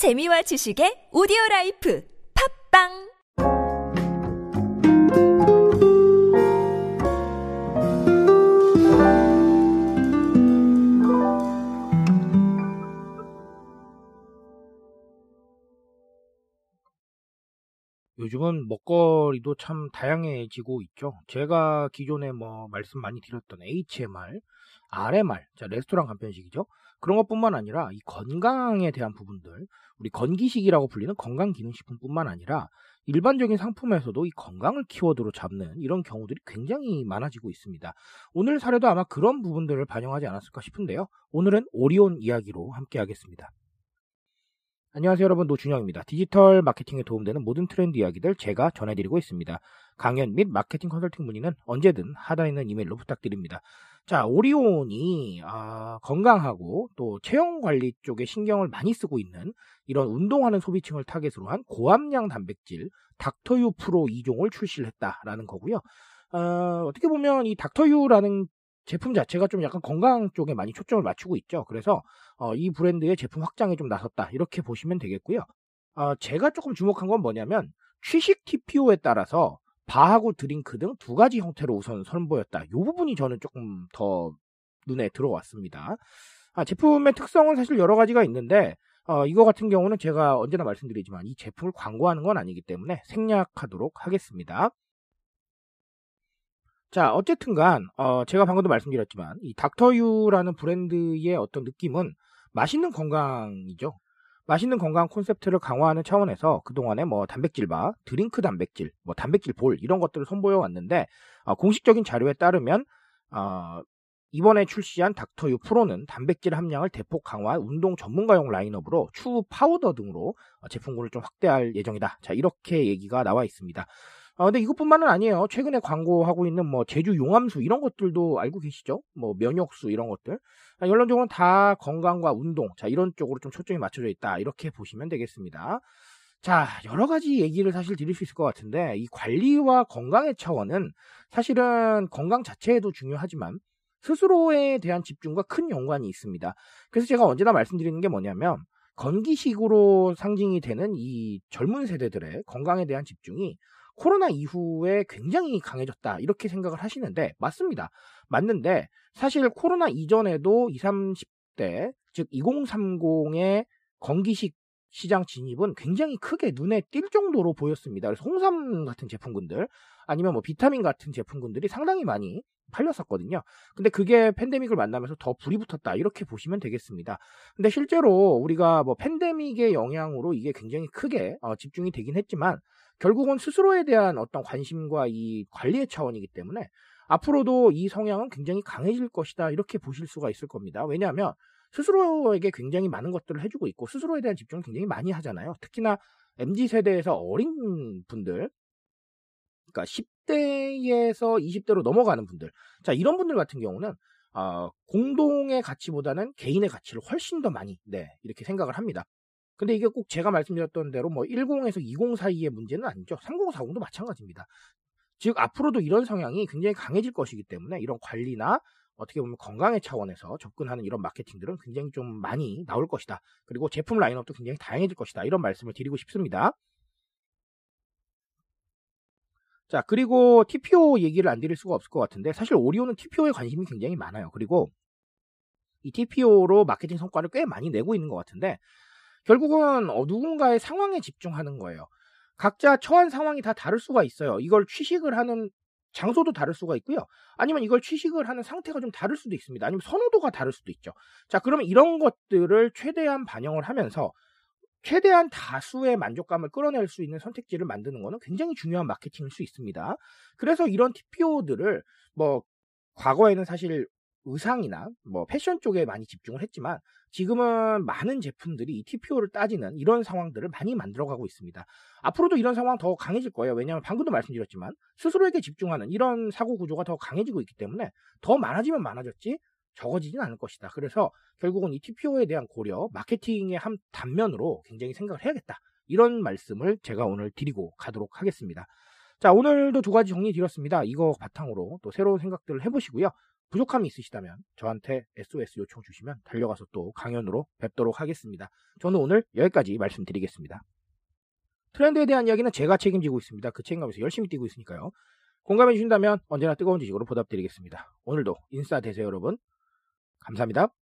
재미와 지식의 오디오 life 팟빵 요즘은 먹거리도 참 다양해지고 있죠. 제가 기존에 뭐 말씀 많이 드렸던 HMR, RMR, 자 레스토랑 간편식이죠. 그런 것뿐만 아니라 이 건강에 대한 부분들, 우리 건기식이라고 불리는 건강기능식품뿐만 아니라 일반적인 상품에서도 이 건강을 키워드로 잡는 이런 경우들이 굉장히 많아지고 있습니다. 오늘 사례도 아마 그런 부분들을 반영하지 않았을까 싶은데요. 오늘은 오리온 이야기로 함께 하겠습니다. 안녕하세요 여러분 노준영입니다. 디지털 마케팅에 도움되는 모든 트렌드 이야기들 제가 전해드리고 있습니다. 강연 및 마케팅 컨설팅 문의는 언제든 하단에 있는 이메일로 부탁드립니다. 자 오리온이 아, 건강하고 또 체형 관리 쪽에 신경을 많이 쓰고 있는 이런 운동하는 소비층을 타겟으로 한 고함량 단백질 닥터유 프로 2종을 출시를 했다라는 거고요. 어, 어떻게 보면 이 닥터유라는 제품 자체가 좀 약간 건강 쪽에 많이 초점을 맞추고 있죠. 그래서 어, 이 브랜드의 제품 확장에 좀 나섰다 이렇게 보시면 되겠고요. 어, 제가 조금 주목한 건 뭐냐면 취식 TPO에 따라서 바하고 드링크 등 두 가지 형태로 우선 선보였다. 이 부분이 저는 조금 더 눈에 들어왔습니다. 아, 제품의 특성은 사실 여러 가지가 있는데 어, 이거 같은 경우는 제가 언제나 말씀드리지만 이 제품을 광고하는 건 아니기 때문에 생략하도록 하겠습니다. 자, 어쨌든간 어, 제가 방금도 말씀드렸지만 이 닥터유라는 브랜드의 어떤 느낌은 맛있는 건강이죠. 맛있는 건강 콘셉트를 강화하는 차원에서 그동안에 뭐 단백질바, 드링크 단백질, 뭐 단백질 볼 이런 것들을 선보여 왔는데 어, 공식적인 자료에 따르면 어, 이번에 출시한 닥터유 프로는 단백질 함량을 대폭 강화한 운동 전문가용 라인업으로 추후 파우더 등으로 어, 제품군을 좀 확대할 예정이다. 자, 이렇게 얘기가 나와 있습니다. 어, 근데 이것뿐만은 아니에요. 최근에 광고하고 있는 뭐 제주 용암수 이런 것들도 알고 계시죠? 뭐 면역수 이런 것들. 아, 결론적으로는 다 건강과 운동, 자 이런 쪽으로 좀 초점이 맞춰져 있다. 이렇게 보시면 되겠습니다. 자, 여러 가지 얘기를 사실 드릴 수 있을 것 같은데, 이 관리와 건강의 차원은 사실은 건강 자체에도 중요하지만, 스스로에 대한 집중과 큰 연관이 있습니다. 그래서 제가 언제나 말씀드리는 게 뭐냐면, 건기식으로 상징이 되는 이 젊은 세대들의 건강에 대한 집중이 코로나 이후에 굉장히 강해졌다. 이렇게 생각을 하시는데, 맞습니다. 맞는데, 사실 코로나 이전에도 20, 30대, 즉 2030의 건기식 시장 진입은 굉장히 크게 눈에 띌 정도로 보였습니다. 그래서 홍삼 같은 제품군들, 아니면 뭐 비타민 같은 제품군들이 상당히 많이 팔렸었거든요. 근데 그게 팬데믹을 만나면서 더 불이 붙었다. 이렇게 보시면 되겠습니다. 근데 실제로 우리가 뭐 팬데믹의 영향으로 이게 굉장히 크게 어, 집중이 되긴 했지만 결국은 스스로에 대한 어떤 관심과 이 관리의 차원이기 때문에 앞으로도 이 성향은 굉장히 강해질 것이다. 이렇게 보실 수가 있을 겁니다. 왜냐하면 스스로에게 굉장히 많은 것들을 해주고 있고 스스로에 대한 집중을 굉장히 많이 하잖아요. 특히나 MZ 세대에서 어린 분들, 그러니까 10대에서 20대로 넘어가는 분들, 자 이런 분들 같은 경우는 어, 공동의 가치보다는 개인의 가치를 훨씬 더 많이 네 이렇게 생각을 합니다. 근데 이게 꼭 제가 말씀드렸던 대로 뭐 10에서 20 사이의 문제는 아니죠. 30, 40도 마찬가지입니다. 즉 앞으로도 이런 성향이 굉장히 강해질 것이기 때문에 이런 관리나 어떻게 보면 건강의 차원에서 접근하는 이런 마케팅들은 굉장히 좀 많이 나올 것이다. 그리고 제품 라인업도 굉장히 다양해질 것이다. 이런 말씀을 드리고 싶습니다. 자, 그리고 TPO 얘기를 안 드릴 수가 없을 것 같은데 사실 오리온은 TPO에 관심이 굉장히 많아요. 그리고 이 TPO로 마케팅 성과를 꽤 많이 내고 있는 것 같은데 결국은 어, 누군가의 상황에 집중하는 거예요. 각자 처한 상황이 다 다를 수가 있어요. 이걸 취식을 하는 장소도 다를 수가 있고요. 아니면 이걸 취식을 하는 상태가 좀 다를 수도 있습니다. 아니면 선호도가 다를 수도 있죠. 자, 그러면 이런 것들을 최대한 반영을 하면서 최대한 다수의 만족감을 끌어낼 수 있는 선택지를 만드는 것은 굉장히 중요한 마케팅일 수 있습니다. 그래서 이런 TPO들을 뭐 과거에는 사실 의상이나 뭐 패션 쪽에 많이 집중을 했지만 지금은 많은 제품들이 이 TPO를 따지는 이런 상황들을 많이 만들어가고 있습니다. 앞으로도 이런 상황 더 강해질 거예요. 왜냐하면 방금도 말씀드렸지만 스스로에게 집중하는 이런 사고 구조가 더 강해지고 있기 때문에 더 많아지면 많아졌지 적어지진 않을 것이다. 그래서 결국은 이 TPO에 대한 고려, 마케팅의 한 단면으로 굉장히 생각을 해야겠다. 이런 말씀을 제가 오늘 드리고 가도록 하겠습니다. 자, 오늘도 두 가지 정리 드렸습니다. 이거 바탕으로 또 새로운 생각들을 해보시고요. 부족함이 있으시다면 저한테 SOS 요청 주시면 달려가서 또 강연으로 뵙도록 하겠습니다. 저는 오늘 여기까지 말씀드리겠습니다. 트렌드에 대한 이야기는 제가 책임지고 있습니다. 그 책임감에서 열심히 뛰고 있으니까요. 공감해 주신다면 언제나 뜨거운 지식으로 보답드리겠습니다. 오늘도 인싸 되세요 여러분. 감사합니다.